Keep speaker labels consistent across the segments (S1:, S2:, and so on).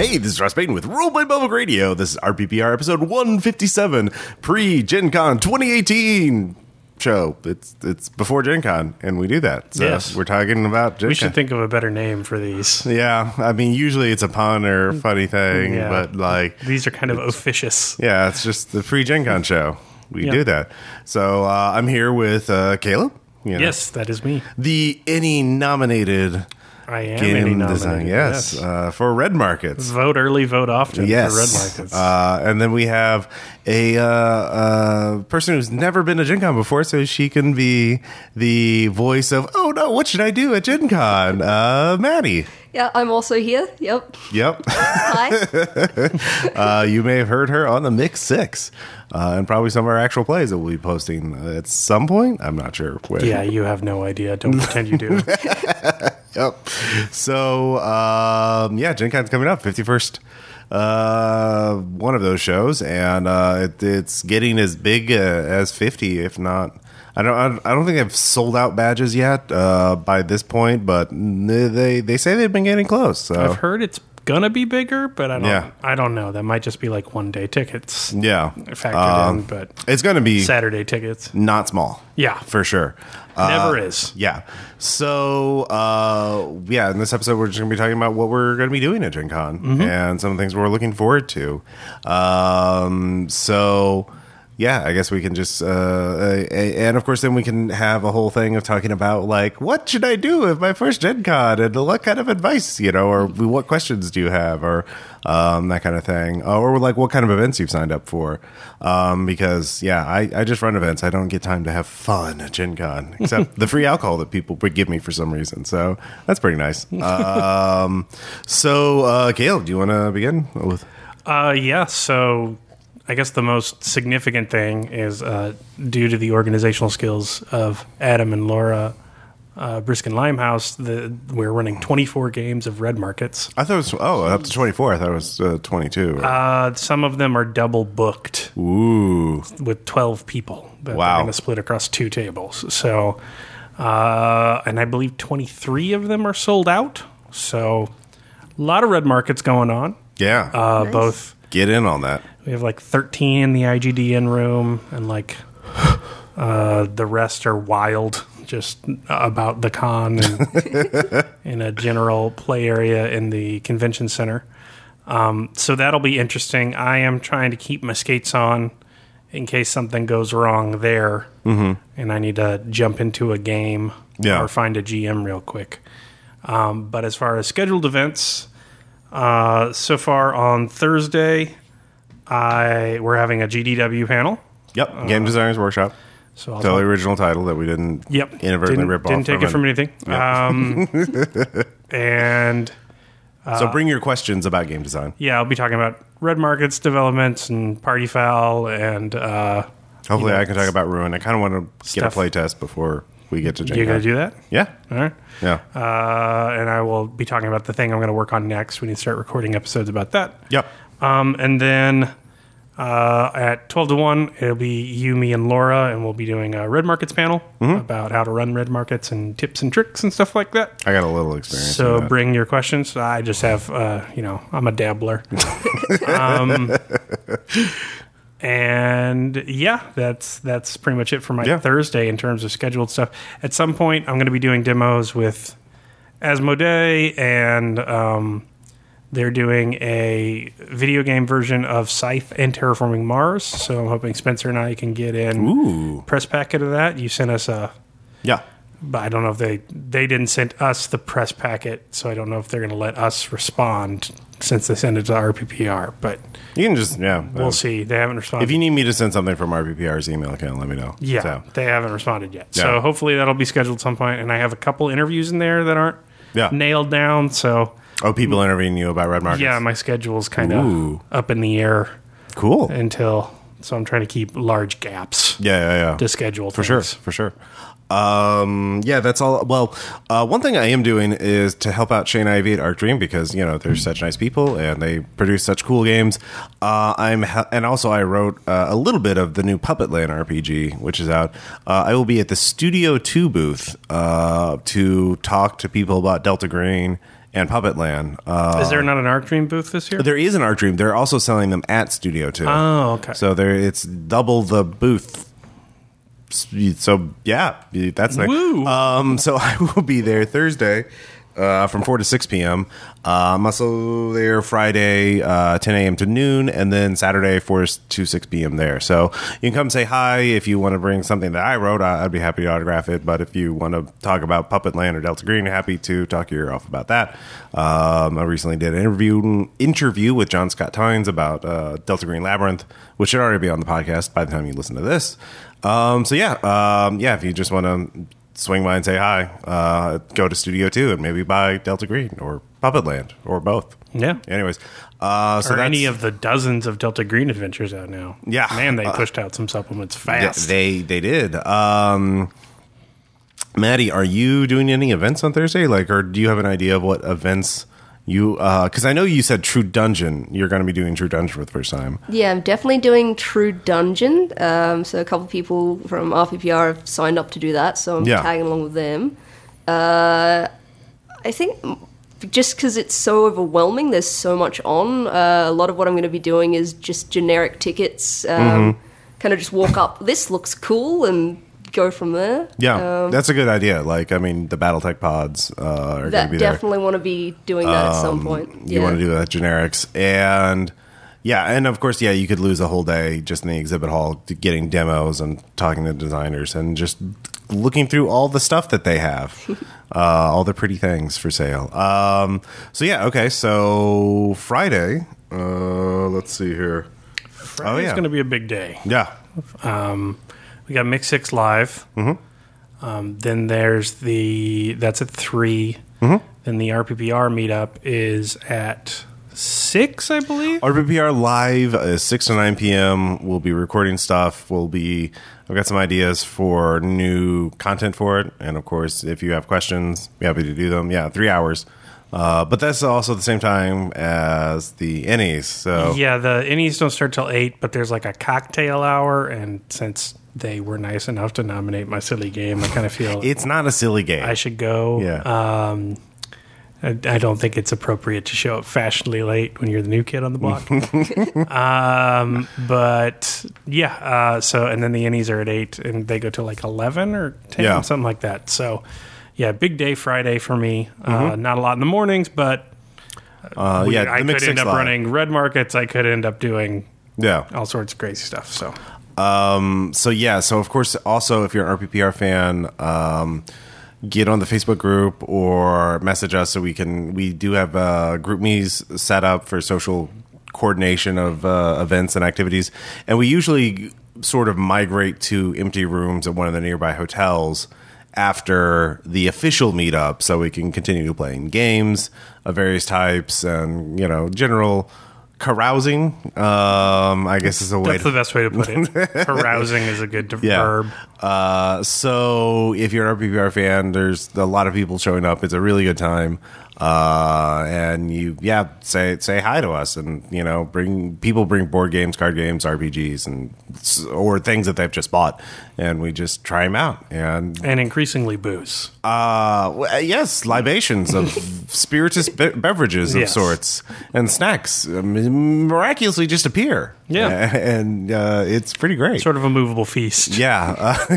S1: Hey, this is Ross Payton with Roleplay Public Radio. This is RPPR episode 157, pre Gen Con 2018 show. It's it's before Gen Con, and we do that. So
S2: Yes.
S1: we're talking about Gen
S2: We
S1: Con.
S2: should think of a better name for these.
S1: yeah, I mean, usually it's a pun or funny thing,
S2: Yeah.
S1: but like,
S2: These are kind of officious.
S1: yeah, it's just the pre Gen Con show. We
S2: Yeah.
S1: do that. So uh, I'm here with uh, Caleb. you know,
S2: Yes, that is me.
S1: The Ennie nominated
S2: I am
S1: game design.
S2: nominated.
S1: Yes, Uh, for Red Markets.
S2: Vote early, vote often
S1: Yes.
S2: for red markets.
S1: Uh, and then we have a uh, uh, person who's never been to Gen Con before, so she can be the voice of, oh no, what should I do at Gen Con? Uh, Maddie.
S3: Yeah, I'm also here. Yep.
S1: Yep.
S3: Hi.
S1: uh, you may have heard her on the Mix Six, uh, and probably some of our actual plays that we'll be posting at some point. I'm not sure when.
S2: yeah, you have no idea. Don't pretend you do.
S1: Yep. So, um, yeah, Gen Con's coming up, 51st uh, one of those shows, and uh, it, it's getting as big uh, as 50, if not. I don't. I don't think they've sold out badges yet uh, by this point, but they they say they've been getting close. So
S2: I've heard it's gonna be bigger, but I don't.
S1: Yeah.
S2: I don't know. That might just be like one day tickets
S1: yeah,
S2: factored
S1: Um,
S2: in, but
S1: it's going to be
S2: Saturday tickets.
S1: not small.
S2: Yeah.
S1: for sure. Uh,
S2: Never is.
S1: Yeah. So, uh, yeah, in this episode, we're just going to be talking about what we're going to be doing at Gen Con
S2: Mm-hmm.
S1: and some of the things we're looking forward to. Um, so, yeah, I guess we can just, uh, uh, and of course, then we can have a whole thing of talking about, like, what should I do with my first Gen Con and what kind of advice, you know, or what questions do you have, or um, that kind of thing, or like what kind of events you've signed up for. Um, because, yeah, I, I just run events. I don't get time to have fun at Gen Con, except the free alcohol that people give me for some reason. So that's pretty nice. um, so, uh, Caleb, do you want to begin with?
S2: Uh, yeah. So, I guess the most significant thing is uh, due to the organizational skills of Adam and Laura uh, Briskin Limehouse. The we're running 24 games of red markets.
S1: I thought it was, oh, up to 24. I thought it was uh, 22.
S2: Uh, some of them are double booked
S1: Ooh.
S2: with 12 people that
S1: Wow.
S2: are going to split across two tables. So, uh, and I believe 23 of them are sold out. So, a lot of red markets going on.
S1: Yeah.
S2: Uh,
S3: Nice.
S2: Both
S1: Get in on that.
S2: We have like 13 in the IGDN room, and like uh, the rest are wild, just about the con and in a general play area in the convention center. Um, so that'll be interesting. I am trying to keep my skates on in case something goes wrong there, mm-hmm. and I need to jump into a game
S1: Yeah.
S2: or find a GM real quick. Um, but as far as scheduled events, uh, so far on Thursday, I we're having a GDW panel.
S1: Yep. Game Designers Workshop.
S2: So I'll
S1: Totally original title that we didn't
S2: Yep.
S1: inadvertently
S2: didn't,
S1: rip off.
S2: Didn't take it from anything. Um, and
S1: so bring your questions about game design.
S2: yeah, I'll be talking about red markets developments and party foul and uh,
S1: Hopefully,
S2: You know,
S1: I can talk about Ruin. I kind of want to get a play test before we get to Gen
S2: you're gonna do that.
S1: Yeah.
S2: All right.
S1: Yeah.
S2: Uh, and I will be talking about the thing I'm going to work on next. We need to start recording episodes about that.
S1: yep.
S2: Um, and then uh, at 12 to 1, it'll be you, me, and Laura, and we'll be doing a red markets panel
S1: Mm-hmm.
S2: about how to run red markets and tips and tricks and stuff like that.
S1: I got a little experience.
S2: So bring your questions. I just have, uh, you know, I'm a dabbler. um, and yeah, that's that's pretty much it for my
S1: Yeah.
S2: Thursday in terms of scheduled stuff. At some point, I'm going to be doing demos with Asmodee, and um, they're doing a video game version of Scythe and Terraforming Mars. So I'm hoping Spencer and I can get in
S1: Ooh.
S2: press packet of that. You sent us a
S1: Yeah.
S2: but I don't know if they they didn't send us the press packet, so I don't know if they're going to let us respond since they send it to RPPR. But
S1: You can just, yeah.
S2: we'll
S1: uh,
S2: see. They haven't responded.
S1: If you need me to send something from RPPR's email account, let me know.
S2: yeah,
S1: So,
S2: they haven't responded yet.
S1: Yeah.
S2: So hopefully that'll be scheduled at some point. And I have a couple interviews in there that aren't
S1: Yeah.
S2: nailed down. So
S1: oh, people interviewing you about red markets.
S2: yeah, my schedule's kind
S1: Ooh.
S2: of up in the air
S1: Cool.
S2: until. So I'm trying to keep large gaps
S1: yeah, yeah, yeah.
S2: to schedule
S1: For sure, for sure. Um, yeah, that's all. Well, uh, one thing I am doing is to help out Shane Ivey at Arc Dream because you know they're such nice people and they produce such cool games. Uh, I'm ha- and also I wrote uh, a little bit of the new Puppet Land RPG, which is out. Uh, I will be at the Studio Two booth uh, to talk to people about Delta Green and Puppet Land. Uh,
S2: Is there not an Arc Dream booth this year?
S1: there is an Arc Dream. They're also selling them at Studio Two.
S2: Oh, okay.
S1: So there, it's double the booth. So yeah, that's nice.
S2: Woo.
S1: Um, so I will be there Thursday uh, from four to six p.m. Uh, I'm also there Friday, uh, 10 a.m. to noon, and then Saturday four to six p.m. there. So you can come say hi if you want to bring something that I wrote. I- I'd be happy to autograph it. But if you want to talk about Puppet Land or Delta Green, happy to talk your ear off about that. Um, I recently did an interview interview with John Scott Tynes about uh, Delta Green Labyrinth, which should already be on the podcast by the time you listen to this. Um, so yeah, um, yeah. If you just want to swing by and say hi, uh, go to Studio Two and maybe buy Delta Green or Puppet Land or both.
S2: yeah.
S1: Anyways, uh, so
S2: or any of the dozens of Delta Green adventures out now.
S1: Yeah.
S2: Man, they
S1: Uh,
S2: pushed out some supplements fast.
S1: they they did. Um, Maddie, are you doing any events on Thursday? Like, or do you have an idea of what events you? Because I know you said True Dungeon. You're going to be doing True Dungeon for the first time.
S3: Yeah, I'm definitely doing True Dungeon. Um, so a couple of people from RPPR have signed up to do that, so I'm
S1: Yeah.
S3: tagging along with them. Uh, I think just because it's so overwhelming, there's so much on. Uh, a lot of what I'm going to be doing is just generic tickets. Um,
S1: Mm-hmm.
S3: Kind of just walk up. This looks cool, and go from there.
S1: Yeah,
S3: Um,
S1: that's a good idea. Like, I mean, the BattleTech pods uh, are going to
S3: that
S1: be there.
S3: definitely want to be doing that at some point.
S1: You
S3: Yeah.
S1: want to do that generics and. Yeah, and of course, yeah, you could lose a whole day just in the exhibit hall getting demos and talking to designers and just looking through all the stuff that they have, uh, all the pretty things for sale. Um, so yeah, okay, so Friday, uh, let's see here.
S2: Friday's
S1: yeah.
S2: going to be a big day.
S1: Yeah,
S2: Um, we got Mix Six live.
S1: Mm-hmm.
S2: Um, then there's the that's at 3
S1: Mm-hmm.
S2: Then the RPPR meetup is at six, I believe.
S1: RPPR live is six to nine p.m. We'll be recording stuff. We'll be. I've got some ideas for new content for it, and of course, if you have questions, be happy to do them. Yeah, three hours. Uh, but that's also the same time as the Ennies. So
S2: Yeah, the Ennies don't start till eight, but there's like a cocktail hour, and since they were nice enough to nominate my silly game, I kind of feel
S1: it's not a silly game.
S2: I should go.
S1: Yeah.
S2: Um, I, I don't think it's appropriate to show up fashionably late when you're the new kid on the block. um, but yeah, uh, so and then the Ennies are at eight, and they go to like eleven or ten,
S1: Yeah.
S2: something like that. So yeah, big day Friday for me. Uh,
S1: Mm-hmm.
S2: not a lot in the mornings, but
S1: uh,
S2: we-
S1: yeah,
S2: I could end up
S1: Live.
S2: running red markets. I could end up doing
S1: Yeah.
S2: all sorts of crazy stuff. So
S1: Um, so yeah, so of course, also if you're an RPPR fan, um, get on the Facebook group or message us so we can. We do have uh, group me's set up for social coordination of uh, events and activities, and we usually sort of migrate to empty rooms at one of the nearby hotels after the official meetup so we can continue playing games of various types and you know general carousing um i guess is a way
S2: that's
S1: to
S2: the best way to put it. Carousing is a good
S1: yeah.
S2: verb.
S1: Uh, so if you're an RPPR fan, there's a lot of people showing up. It's a really good time. Uh, and you, yeah, say say hi to us, and you know, bring people bring board games, card games, RPGs, and or things that they've just bought, and we just try them out. And
S2: And increasingly booze.
S1: uh, yes, libations of spirituous be- beverages of
S2: Yes.
S1: sorts and snacks um, miraculously just appear.
S2: Yeah.
S1: and uh, it's pretty great.
S2: Sort of a movable feast.
S1: yeah. Uh,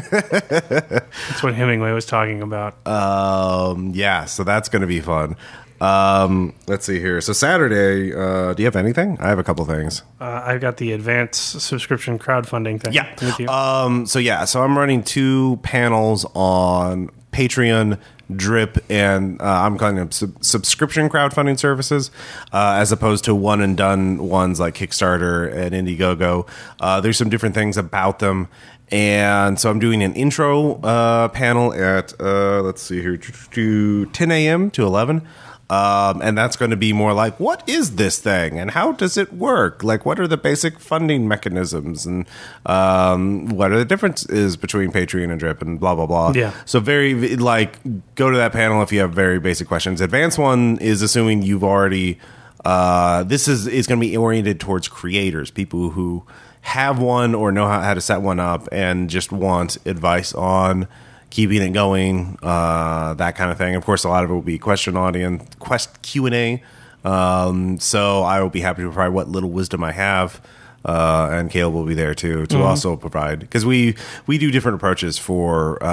S2: That's what Hemingway was talking about.
S1: Um, yeah, so that's going to be fun. Um, let's see here. So Saturday, uh, do you have anything? I have a couple things.
S2: Uh, I've got the advanced subscription crowdfunding thing.
S1: Yeah.
S2: With you.
S1: Um, so yeah, so I'm running two panels on Patreon, Drip, and uh, I'm calling them sub- subscription crowdfunding services, uh, as opposed to one and done ones like Kickstarter and Indiegogo. Uh, there's some different things about them. And so I'm doing an intro uh, panel at uh, let's see here, to 10 a.m. to 11. Um, and that's going to be more like, what is this thing and how does it work? Like, what are the basic funding mechanisms and um, what are the differences between Patreon and Drip and blah, blah, blah.
S2: Yeah.
S1: So, very, like, go to that panel if you have very basic questions. Advanced one is assuming you've already, uh, this is, is going to be oriented towards creators, people who have one or know how, how to set one up and just want advice on keeping it going, uh, that kind of thing. Of course, a lot of it will be question audience, quest Q and A. Um, so I will be happy to provide what little wisdom I have. Uh, and Caleb will be there too to also provide because we we do different approaches for uh,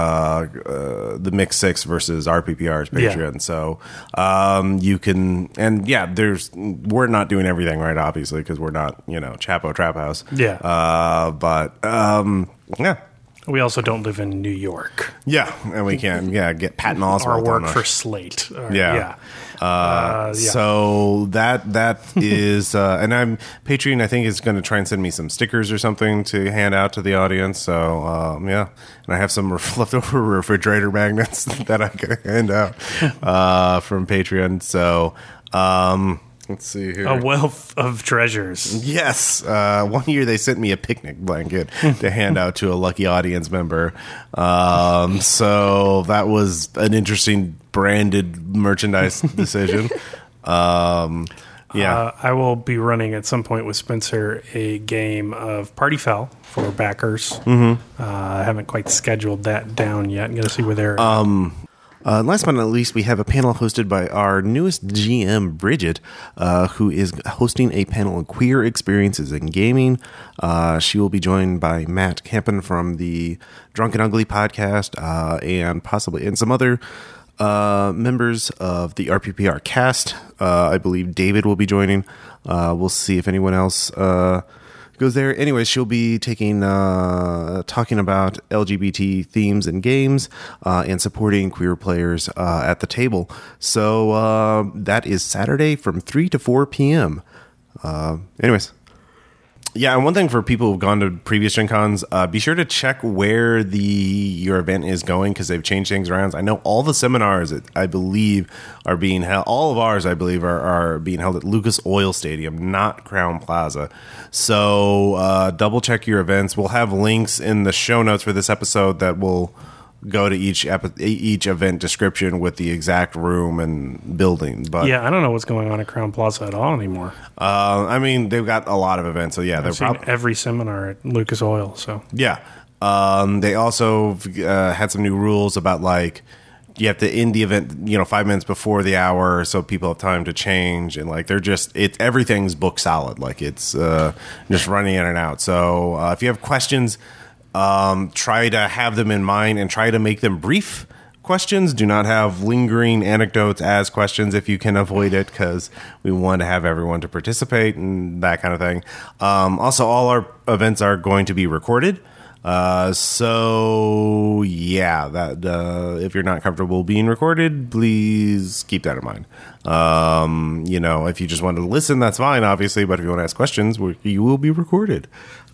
S1: uh, the mix six versus RPPR's
S2: Yeah.
S1: Patreon. So um, you can and yeah, there's we're not doing everything right, obviously, because we're not you know Chapo Trap House.
S2: Yeah.
S1: Uh, but um, yeah,
S2: We also don't live in New York.
S1: yeah, and we can yeah get Patton Oswalt
S2: Our work for Slate.
S1: Yeah.
S2: yeah.
S1: Uh,
S2: Uh, yeah.
S1: So that that is, uh, and I'm Patreon. I think is going to try and send me some stickers or something to hand out to the audience. So um, yeah, and I have some leftover refrigerator magnets that I can hand out uh, from Patreon. So um, let's see here.
S2: A wealth of treasures.
S1: Yes. Uh, one year they sent me a picnic blanket to hand out to a lucky audience member. Um, so that was an interesting branded merchandise decision. Um, yeah.
S2: Uh, I will be running at some point with Spencer a game of Party Foul for backers. Mm-hmm. Uh, I haven't quite scheduled that down yet. I'm going to see where they're.
S1: Uh, last but not least, we have a panel hosted by our newest GM, Bridget, uh, who is hosting a panel on queer experiences in gaming. Uh, she will be joined by Matt Campen from the Drunk and Ugly podcast uh, and possibly and some other uh, members of the RPPR cast. Uh, I believe David will be joining. We'll see if anyone else goes there. Anyway, she'll be taking uh, talking about LGBT themes and games uh, and supporting queer players uh, at the table. So uh, that is Saturday from three to four p.m. Uh, anyways. Yeah, and one thing for people who've gone to previous Gen Cons, uh, be sure to check where the your event is going because they've changed things around. I know all the seminars, that I believe, are being held. All of ours, I believe, are, are being held at Lucas Oil Stadium, not Crowne Plaza. So uh, double check your events. We'll have links in the show notes for this episode that will go to each epi- each event description with the exact room and building. But
S2: yeah, I don't know what's going on at Crowne Plaza at all anymore.
S1: uh, I mean, they've got a lot of events, so yeah, they're
S2: I've seen
S1: probably.
S2: every seminar at Lucas Oil. So
S1: Yeah. Um, they also uh, had some new rules about like you have to end the event, you know, five minutes before the hour, so people have time to change, and like they're just it everything's book solid, like it's uh, just running in and out. So uh, if you have questions, um, try to have them in mind and try to make them brief questions. Do not have lingering anecdotes as questions if you can avoid it, because we want to have everyone to participate and that kind of thing. Um, also, all our events are going to be recorded. Uh, so yeah, that uh, if you're not comfortable being recorded, please keep that in mind. Um, you know, if you just want to listen, that's fine, obviously. But if you want to ask questions, you will be recorded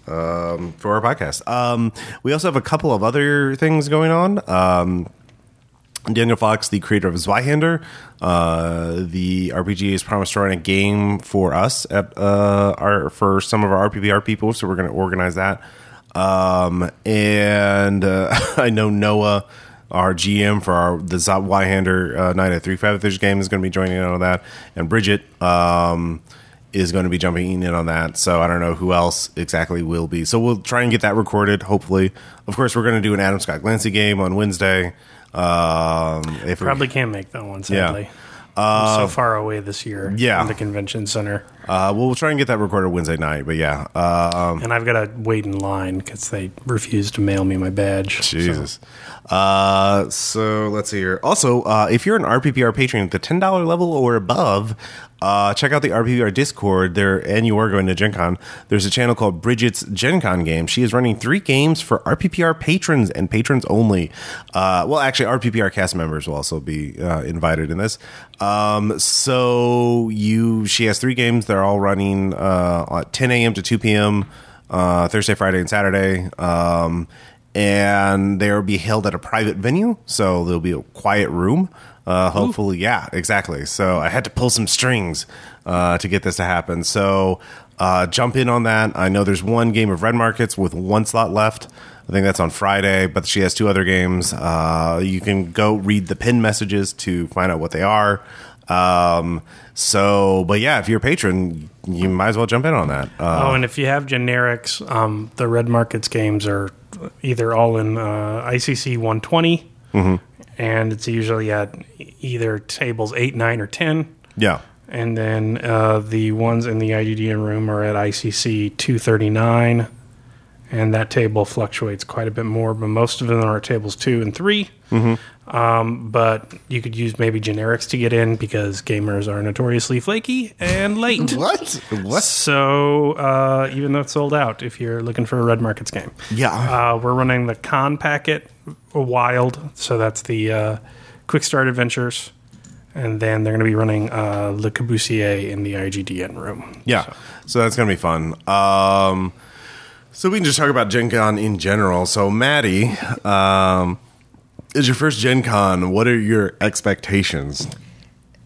S1: um, for our podcast. Um, we also have a couple of other things going on. Um, Daniel Fox, the creator of Zweihander, uh, the RPG has promised to run a game for us at uh, our for some of our RPPR people, so we're going to organize that. Um, and uh, I know Noah, our GM for our the Zweihander uh, Night at Three game, is going to be joining in on that, and Bridget. Um, is going to be jumping in on that. So I don't know who else exactly will be. So we'll try and get that recorded, hopefully. Of course, we're going to do an Adam Scott Glancy game on Wednesday. Um, if we-
S2: probably can't make that one. Sadly, I'm so far away this year.
S1: yeah.
S2: the convention center,
S1: uh, we'll try and get that recorded Wednesday night. But yeah, um,
S2: and I've got to wait in line because they refused to mail me my badge. So-
S1: Jesus. Uh, so let's see here. Also, uh, if you're an RPPR patron at the ten dollar level or above, uh, check out the RPPR Discord there, and you are going to Gen Con. There's a channel called Bridget's Gen Con game. She is running three games for RPPR patrons and patrons only. Uh, well, actually, RPPR cast members will also be uh, invited in this. Um, so you, she has three games. They're all running uh, at 10 a.m. to 2 p.m. Uh, Thursday, Friday, and Saturday. Um, and they'll be held at a private venue, so there'll be a quiet room. Uh, hopefully, yeah, exactly. So I had to pull some strings uh, to get this to happen. So uh, jump in on that. I know there's one game of Red Markets with one slot left. I think that's on Friday, but she has two other games. Uh, you can go read the pin messages to find out what they are. Um, so, but yeah, if you're a patron, you might as well jump in on that. Uh,
S2: Oh, and if you have generics, um, the Red Markets games are either all in uh, ICC 120 and it's usually at either tables eight, nine, or ten.
S1: Yeah.
S2: And then uh, the ones in the IGDN room are at ICC 239. And that table fluctuates quite a bit more, but most of them are at tables two and 3 Um, but you could use maybe generics to get in because gamers are notoriously flaky and late.
S1: What? What?
S2: So uh, even though it's sold out, if you're looking for a Red Markets game,
S1: Yeah.
S2: uh, we're running the con packet wild. So that's the uh, quick start adventures, and then they're going to be running uh, Le Cabusier in the IGDN room.
S1: Yeah. So that's going to be fun. Um, so we can just talk about Gen Con in general. So, Maddie, um, is your first Gen Con. What are your expectations?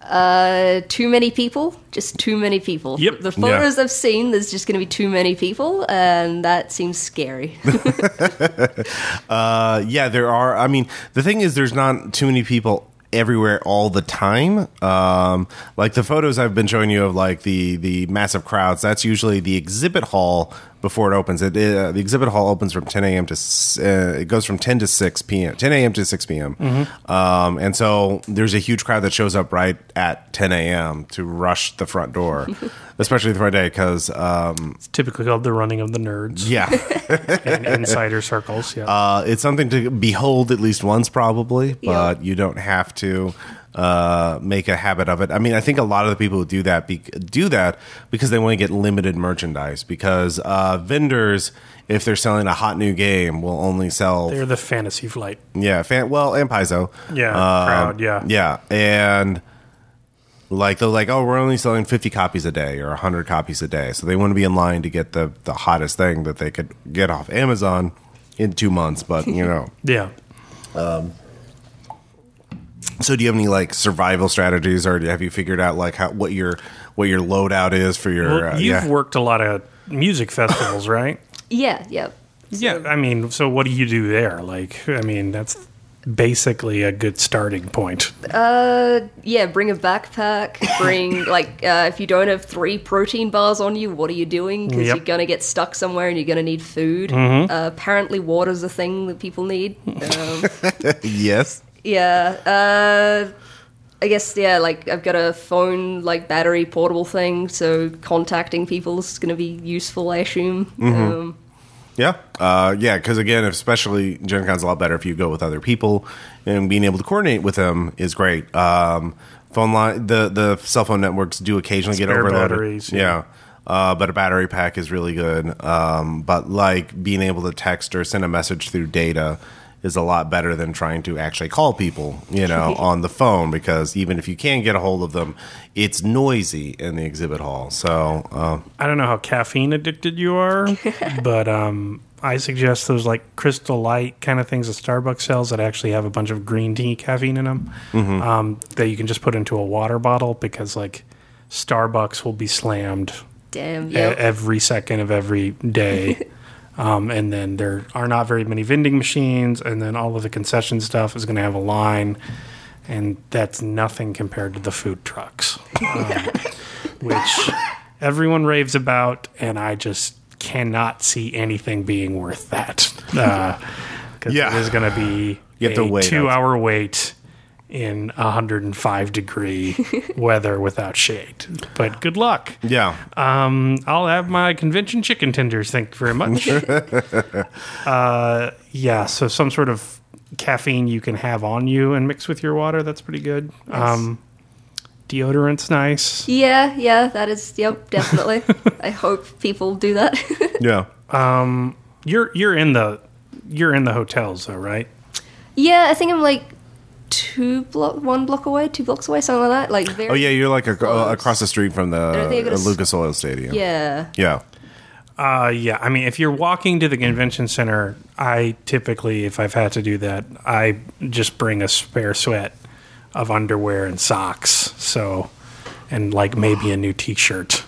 S3: Uh, too many people, just too many people.
S2: Yep.
S3: The photos I've seen, there's just going to be too many people, and that seems scary.
S1: Uh, yeah, there are. I mean, the thing is, there's not too many people everywhere all the time. Um, like the photos I've been showing you of like the the massive crowds. That's usually the exhibit hall before it opens. It uh, the exhibit hall opens from 10 a.m. to uh, it goes from 10 to 6 p.m. 10 a.m. to 6 p.m. Um, and so there's a huge crowd that shows up right at 10 a.m. to rush the front door, especially the front day because um,
S2: It's typically called the running of the nerds
S1: yeah.
S2: and insider circles. Yeah.
S1: Uh, it's something to behold at least once, probably, but you don't have to uh, make a habit of it. I mean, I think a lot of the people who do that be- do that because they want to get limited merchandise. Because uh, vendors, if they're selling a hot new game, will only sell
S2: They're the fantasy flight.
S1: yeah, fan, well, and Paizo.
S2: Yeah,
S1: Uh,
S2: crowd, yeah.
S1: Yeah, and like they're like, oh, we're only selling fifty copies a day or hundred copies a day, so they want to be in line to get the the hottest thing that they could get off Amazon in two months. But you know,
S2: Yeah.
S1: So do you have any like survival strategies, or have you figured out like how what your what your loadout is for your?
S2: Well,
S1: uh,
S2: you've
S1: yeah.
S2: worked a lot of music festivals, right?
S3: yeah, yeah.
S2: Yeah, I mean, so what do you do there? Like, I mean, that's basically a good starting point.
S3: Uh, yeah, bring a backpack. Bring like uh, if you don't have three protein bars on you, what are you doing? Because
S2: Yep.
S3: you're gonna get stuck somewhere and you're gonna need food. Uh, apparently, water's a thing that people need. Um,
S1: yes.
S3: Yeah. Uh, I guess yeah. Like I've got a phone like battery portable thing, so contacting people is gonna be useful. I assume. Um,
S1: Yeah, uh, yeah. Because again, especially Gen Con's a lot better if you go with other people, and being able to coordinate with them is great. Um, phone line, the the cell phone networks do occasionally get
S2: Spare
S1: overloaded.
S2: batteries,
S1: yeah.
S2: yeah.
S1: Uh, but a battery pack is really good. Um, but like being able to text or send a message through data is a lot better than trying to actually call people, you know, on the phone because even if you can get a hold of them, it's noisy in the exhibit hall. So, uh,
S2: I don't know how caffeine addicted you are, but um, I suggest those like Crystal Light kind of things that Starbucks sells that actually have a bunch of green tea caffeine in them um, that you can just put into a water bottle because like Starbucks will be slammed
S3: damn.
S2: e-
S3: Yeah.
S2: every second of every day. Um, and then there are not very many vending machines, and then all of the concession stuff is going to have a line, and that's nothing compared to the food trucks, um, which everyone raves about, and I just cannot see anything being worth that. Because
S1: Yeah.
S2: it is going to be
S1: You
S2: a two-hour wait in 105 degree weather without shade. But good luck.
S1: yeah.
S2: Um, I'll have my convention chicken tenders. Thank you very much. uh, yeah, so some sort of caffeine you can have on you and mix with your water. That's pretty good. Um, deodorant's nice.
S3: yeah, yeah. That is. Yep, definitely. I hope people do that.
S1: Yeah.
S2: You're you're in the you're in the hotels though, right?
S3: yeah, I think I'm like two block, one block away, two blocks away, something like that. Like very.
S1: Oh yeah, you're like a,
S3: close.
S1: across the street from the
S3: don't think I
S1: uh,
S3: gotta s-
S1: Lucas Oil Stadium.
S3: Yeah.
S1: Yeah.
S2: Uh, yeah, I mean, if you're walking to the convention center, I typically, if I've had to do that, I just bring a spare sweat of underwear and socks. So, and like maybe a new T-shirt,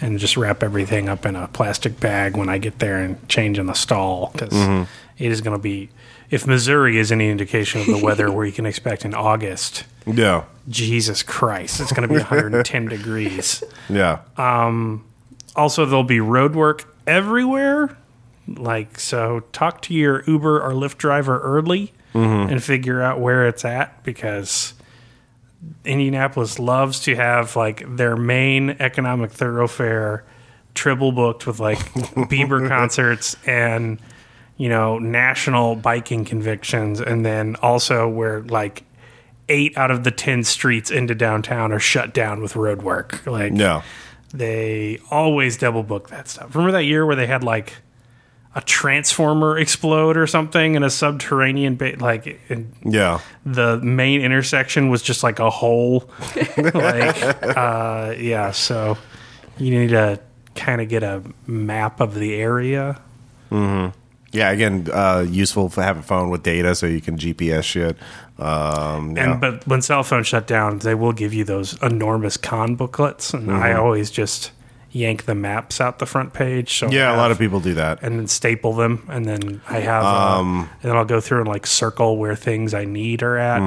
S2: and just wrap everything up in a plastic bag when I get there and change in the stall because is going to be. If Missouri is any indication of the weather where you can expect in August,
S1: Yeah.
S2: Jesus Christ, it's going to be 110 degrees
S1: Yeah.
S2: Um, also there'll be road work everywhere like so talk to your uber or lyft driver early mm-hmm. and figure out where it's at because Indianapolis loves to have like their main economic thoroughfare triple booked with like Bieber concerts and you know national biking convictions, and then also where like eight out of the ten streets into downtown are shut down with road work. Like
S1: No.
S2: they always double book that stuff. Remember that year where they had like a transformer explode or something in a subterranean ba- like in
S1: Yeah.
S2: the main intersection was just like a hole. like uh yeah, so you need to kind of get a map of the area.
S1: Yeah, again, uh, useful to have a phone with data so you can GPS shit. Um.
S2: And but when cell phones shut down, they will give you those enormous con booklets and I
S1: Mm-hmm.
S2: always just yank the maps out the front page. So I
S1: yeah, a lot of people do that.
S2: and then staple them, and then I have,
S1: Um,
S2: uh, and then I'll go through and like circle where things I need are at,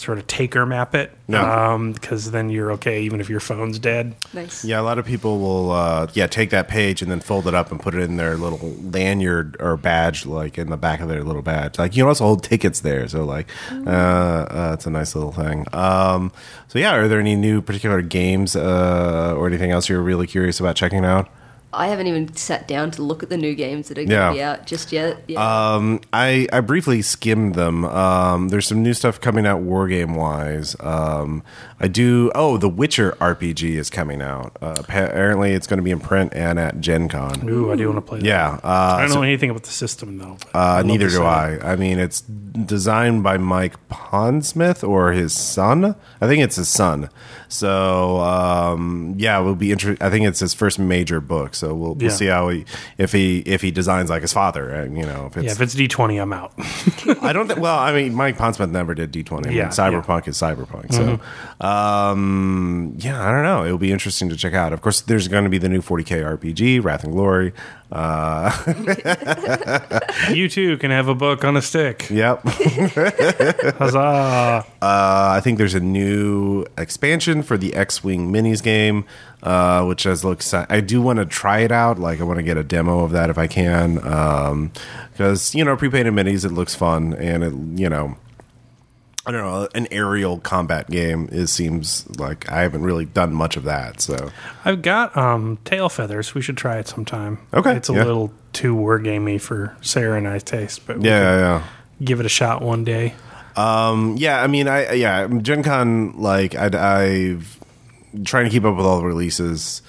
S2: sort of taker map it. Um, because then you're okay even if your phone's dead.
S3: Nice.
S1: Yeah, a lot of people will, uh, yeah, take that page and then fold it up and put it in their little lanyard or badge, like in the back of their little badge. Like you can also hold tickets there, so like, uh, uh, it's a nice little thing. Um, so yeah, are there any new particular games uh, or anything else you're really curious about checking out?
S3: I haven't even sat down to look at the new games that are going to
S1: Yeah.
S3: be out just yet. Yeah.
S1: Um, I I briefly skimmed them. Um, there's some new stuff coming out wargame wise. Um, I do. Oh, the Witcher RPG is coming out. Uh, apparently, it's going to be in print and at Gen Con.
S2: Ooh, I do want to play. that.
S1: Yeah, uh,
S2: I don't
S1: so-
S2: know anything about the system though.
S1: Uh, neither do. I. I mean, it's designed by Mike Pondsmith or his son. I think it's his son. So um, yeah, it will be interesting. I think it's his first major book. So we'll, we'll
S2: Yeah.
S1: see how he if he if he designs like his father. And, you know, if it's,
S2: Yeah, if it's D twenty, I'm out.
S1: I don't. think well, I mean, Mike Pondsmith never did D twenty. I mean,
S2: Yeah,
S1: Cyberpunk is Cyberpunk. So um, yeah, I don't know. It'll be interesting to check out. Of course, there's going to be the new 40k RPG, Wrath and Glory. Uh,
S2: you too can have a book on a stick.
S1: yep.
S2: Huzzah!
S1: Uh, I think there's a new expansion for the X-wing minis game, uh, which does look. I do want to try it out. Like, I want to get a demo of that if I can, because you know, pre-painted minis, it looks fun, and it, you know, I don't know, an aerial combat game. Is seems like I haven't really done much of that. So,
S2: I've got um, tail feathers. We should try it sometime.
S1: Okay,
S2: it's a
S1: yeah.
S2: little too wargamey for Sarah and I's taste, but we
S1: yeah, yeah.
S2: give it a shot one day.
S1: Um, yeah, I mean, I yeah, Gen Con, like I, I've trying to keep up with all the releases.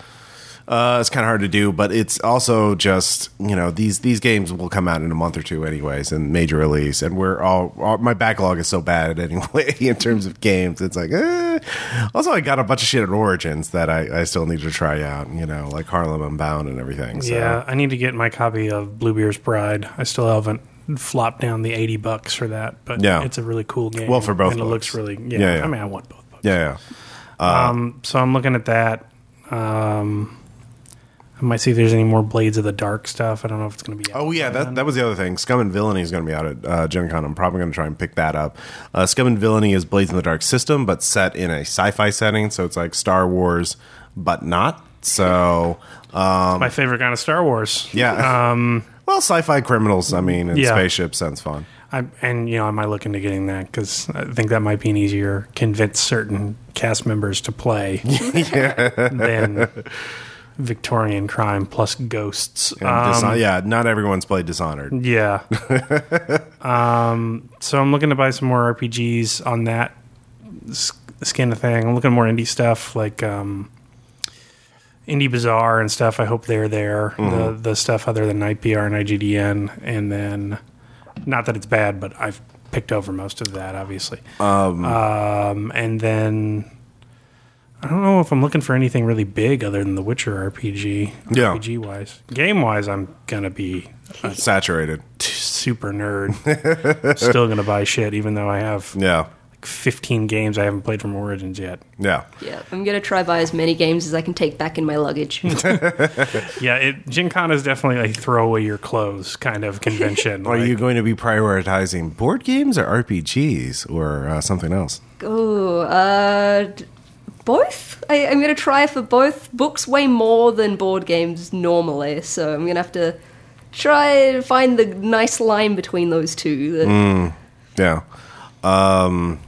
S1: Uh, it's kind of hard to do, but it's also just you know these these games will come out in a month or two anyways, and major release, and we're all, all my backlog is so bad anyway in terms of games. It's like eh. also I got a bunch of shit at Origins that I, I still need to try out, you know, like Harlem Unbound and everything. So.
S2: Yeah, I need to get my copy of Bluebeard's Bride. I still haven't flopped down the eighty bucks for that, but
S1: Yeah.
S2: it's a really cool game.
S1: Well, for both
S2: and it looks really. Yeah,
S1: Yeah, yeah.
S2: I mean, I want both books.
S1: yeah, yeah.
S2: Um, so I'm looking at that. Um, I might see if there's any more Blades of the Dark stuff. I don't know if it's going to be. out
S1: Oh yeah, that that was the other thing. Scum and Villainy is going to be out at uh, Gen Con. I'm probably going to try and pick that up. Uh, Scum and Villainy is Blades in the Dark system, but set in a sci-fi setting, so it's like Star Wars, but not. So um,
S2: my favorite kind of Star Wars.
S1: yeah, um, well, sci-fi criminals. I mean, and
S2: Yeah.
S1: spaceships sounds fun.
S2: I, and you know, I might look into getting that because I think that might be an easier convince certain cast members to play than Victorian crime plus ghosts.
S1: And
S2: Um,
S1: Dishon- yeah, not everyone's played Dishonored.
S2: yeah. um, so I'm looking to buy some more RPGs on that skin of thing. I'm looking at more indie stuff like um, Indie Bazaar and stuff. I hope they're there. The the stuff other than IPR and IGDN, and then not that it's bad, but I've picked over most of that, obviously. Um, and then I don't know if I'm looking for anything really big other than the Witcher RPG.
S1: Yeah.
S2: RPG wise, game wise, I'm gonna be
S1: Saturated.
S2: t- super nerd. Still gonna buy shit, even though I have
S1: Yeah,
S2: like 15 games I haven't played from Origins yet.
S1: yeah.
S3: yeah. I'm going to try buy as many games as I can take back in my luggage.
S2: Yeah, it, Gen Con is definitely a throw away your clothes kind of convention.
S1: Are you going to be prioritizing board games or RPGs or uh, something else?
S3: oh, uh, d- both? I, I'm going to try for both. Books weigh more than board games normally, so I'm going to have to try to find the nice line between those two. That, mm,
S1: Yeah.
S2: Um,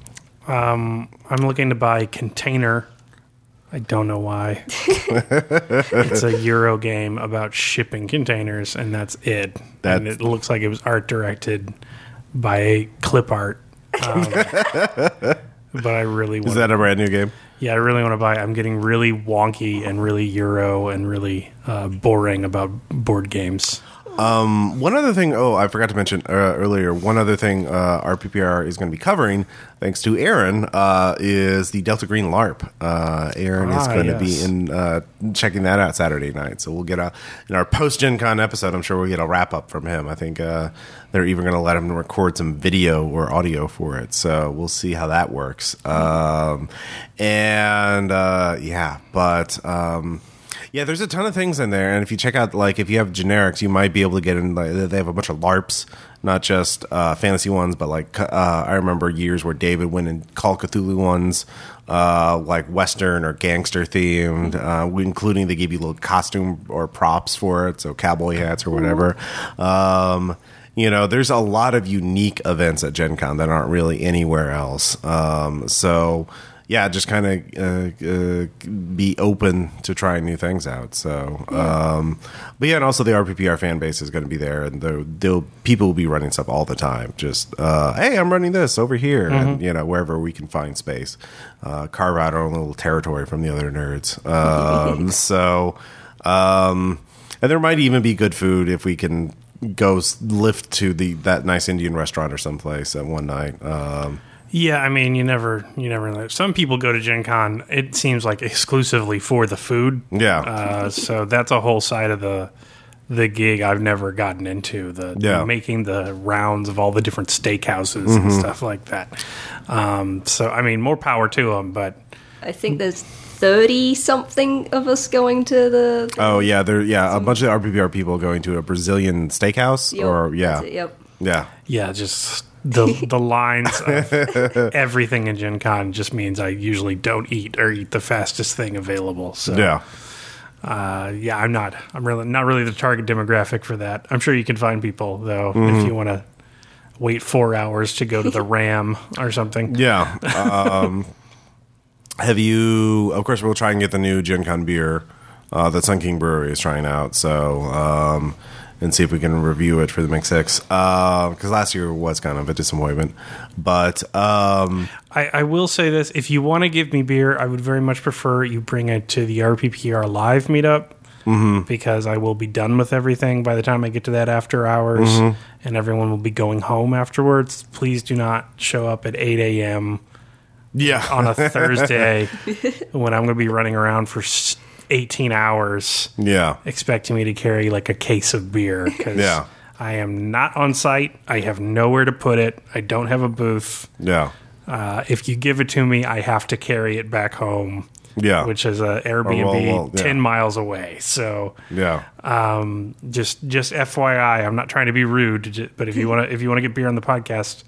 S2: um, I'm looking to buy Container. I don't know why. it's a Euro game about shipping containers, and that's it. and it looks like it was art directed by Clip Art. Um, but I really want.
S1: Is that a brand new game?
S2: Yeah, I really want to buy. I'm getting really wonky and really Euro and really uh, boring about board games.
S1: One other thing, oh, I forgot to mention uh, earlier. One other thing uh, RPPR is going to be covering, thanks to Aaron, uh, is the Delta Green LARP. Uh, Aaron is
S2: Ah,
S1: going to be in uh, checking that out Saturday night. So we'll get a in our post Gen Con episode. I'm sure we'll get a wrap up from him. I think uh, they're even going to let him record some video or audio for it. So we'll see how that works. Um, and uh, yeah, but. Um, yeah, there's a ton of things in there, and if you check out, like, if you have generics, you might be able to get in. Like, they have a bunch of LARPs, not just uh, fantasy ones, but like uh, I remember years where David went and Call Cthulhu ones, uh, like Western or gangster themed, uh, including they give you little costume or props for it, so cowboy hats or whatever. Um, you know, there's a lot of unique events at Gen Con that aren't really anywhere else. Um, so yeah, just kind of uh, uh, be open to trying new things out. So, um, but yeah, and also the RPPR fan base is going to be there, and the they'll, people will be running stuff all the time. Just uh, hey, I'm running this over here, and you know wherever we can find space, uh, carve out our own little territory from the other nerds. Um, so, um, and there might even be good food if we can go lift to the that nice Indian restaurant or someplace at one night.
S2: Yeah, I mean, you never, you never know. Some people go to Gen Con, it seems like exclusively for the food.
S1: Yeah.
S2: Uh, so that's a whole side of the the gig I've never gotten into. The,
S1: Yeah. Mm-hmm.
S2: making the rounds of all the different steakhouses and stuff like that. Um, so I mean, more power to them. But
S3: I think there's 30 something of us going to the.
S1: Oh yeah, there yeah, a bunch of RPPR people going to a Brazilian steakhouse
S3: Yep,
S1: or yeah.
S3: it, yep.
S1: Yeah.
S2: yeah, just the the lines of everything in Gen Con just means I usually don't eat or eat the fastest thing available. So
S1: Yeah.
S2: Uh, yeah, I'm not. I'm really not really the target demographic for that. I'm sure you can find people though
S1: Mm-hmm.
S2: if you want to wait four hours to go to the Ram or something.
S1: Yeah. Um, have you of course we'll try and get the new Gen Con beer uh, that Sun King Brewery is trying out, so um, and see if we can review it for the Mix Six. Because last year was kind of a disappointment. But um,
S2: I, I will say this: if you want to give me beer, I would very much prefer you bring it to the RPPR live meetup.
S1: Mm-hmm.
S2: Because I will be done with everything by the time I get to that after hours,
S1: Mm-hmm.
S2: and everyone will be going home afterwards. Please do not show up at 8 a.m.
S1: yeah,
S2: on a Thursday when I'm going to be running around for 18 hours.
S1: yeah,
S2: expecting me to carry like a case of beer because
S1: Yeah.
S2: I am not on site. I have nowhere to put it. I don't have a booth.
S1: yeah,
S2: Uh, if you give it to me, I have to carry it back home,
S1: yeah,
S2: which is a Airbnb
S1: well, well, yeah.
S2: ten miles away. So
S1: yeah.
S2: um, just just FYI, I'm not trying to be rude, but if you want to if you want to get beer on the podcast,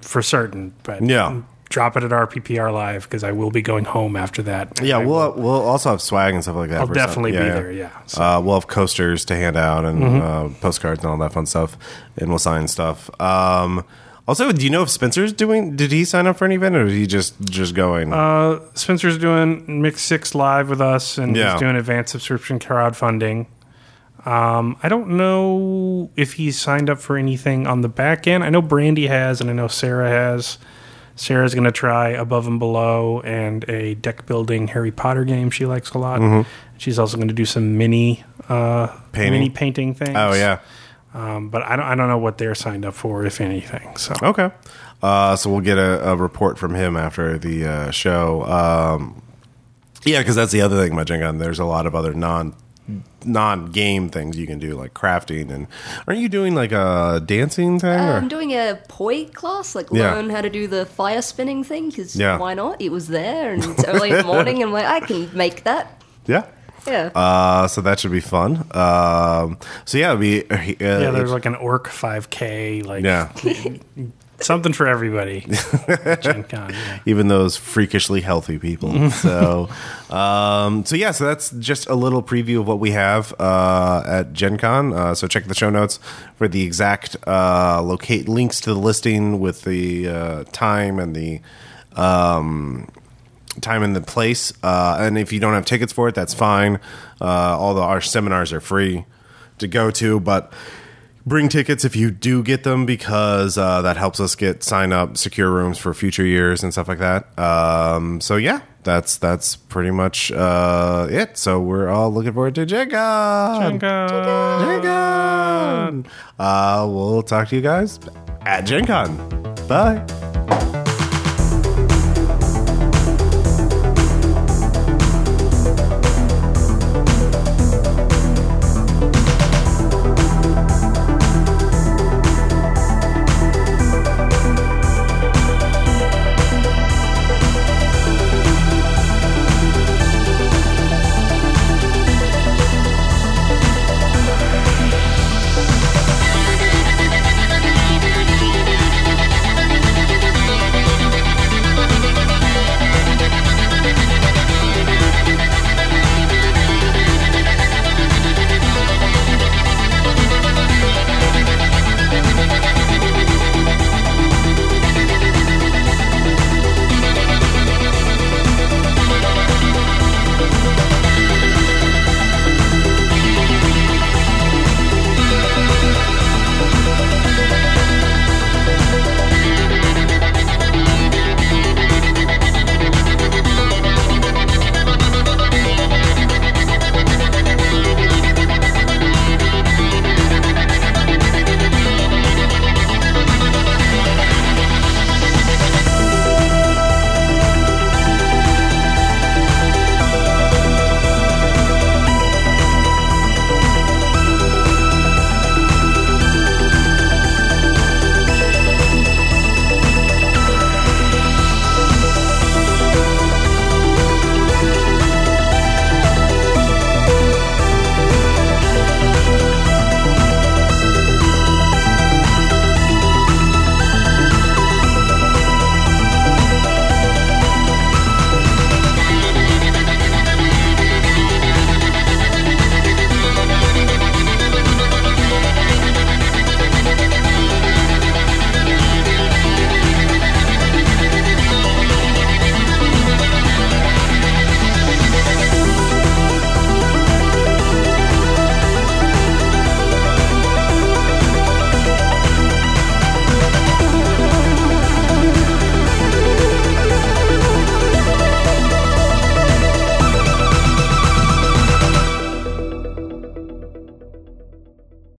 S2: for certain, but
S1: Yeah.
S2: Drop it at RPPR live because I will be going home after that.
S1: Yeah,
S2: I
S1: we'll we'll also have swag and stuff like that.
S2: I'll definitely be there, yeah. So-
S1: uh, we'll have coasters to hand out and
S2: Mm-hmm.
S1: uh, postcards and all that fun stuff, and we'll sign stuff. Um, also, do you know if Spencer's doing? Did he sign up for an event, or is he just just going?
S2: Uh, Spencer's doing Mix Six live with us, and
S1: Yeah.
S2: he's doing advanced subscription crowdfunding. Um, I don't know if he's signed up for anything on the back end. I know Brandy has, and I know Sarah has. Sarah's going to try Above and Below and a deck building Harry Potter game she likes a lot. She's also going to do some mini uh,
S1: Mm-hmm. Painting?
S2: mini painting things.
S1: oh yeah,
S2: um, but I don't I don't know what they're signed up for, if anything. So
S1: okay. Uh, so we'll get a, a report from him after the uh, show. Um, yeah, because that's the other thing about Gen Con. There's a lot of other non non game things you can do, like crafting. And aren't you doing like a dancing thing?
S3: Uh. I'm doing a poi class, like
S1: Yeah.
S3: learn how to do the fire spinning thing, because
S1: Yeah.
S3: why not? It was there, and it's early in the morning, and I'm like, I can make that.
S1: yeah.
S3: Yeah.
S1: Uh, so that should be fun. Um, so yeah, it'll be uh,
S2: yeah, there's like an Orc 5K, like
S1: yeah,
S2: something for everybody. Gen Con, yeah.
S1: even those freakishly healthy people. so, um, so yeah, so that's just a little preview of what we have uh, at Gen Con. Uh, so check the show notes for the exact uh, locate links to the listing with the uh, time and the um, time and the place. Uh, and if you don't have tickets for it, that's fine. Uh, all the our seminars are free to go to, but bring tickets if you do get them because uh, that helps us get sign up secure rooms for future years and stuff like that um, so yeah that's that's pretty much uh, it so we're all looking forward to Gen Con.
S2: Gen Con.
S1: Gen Con. Uh, we'll talk to you guys at Gen Con. bye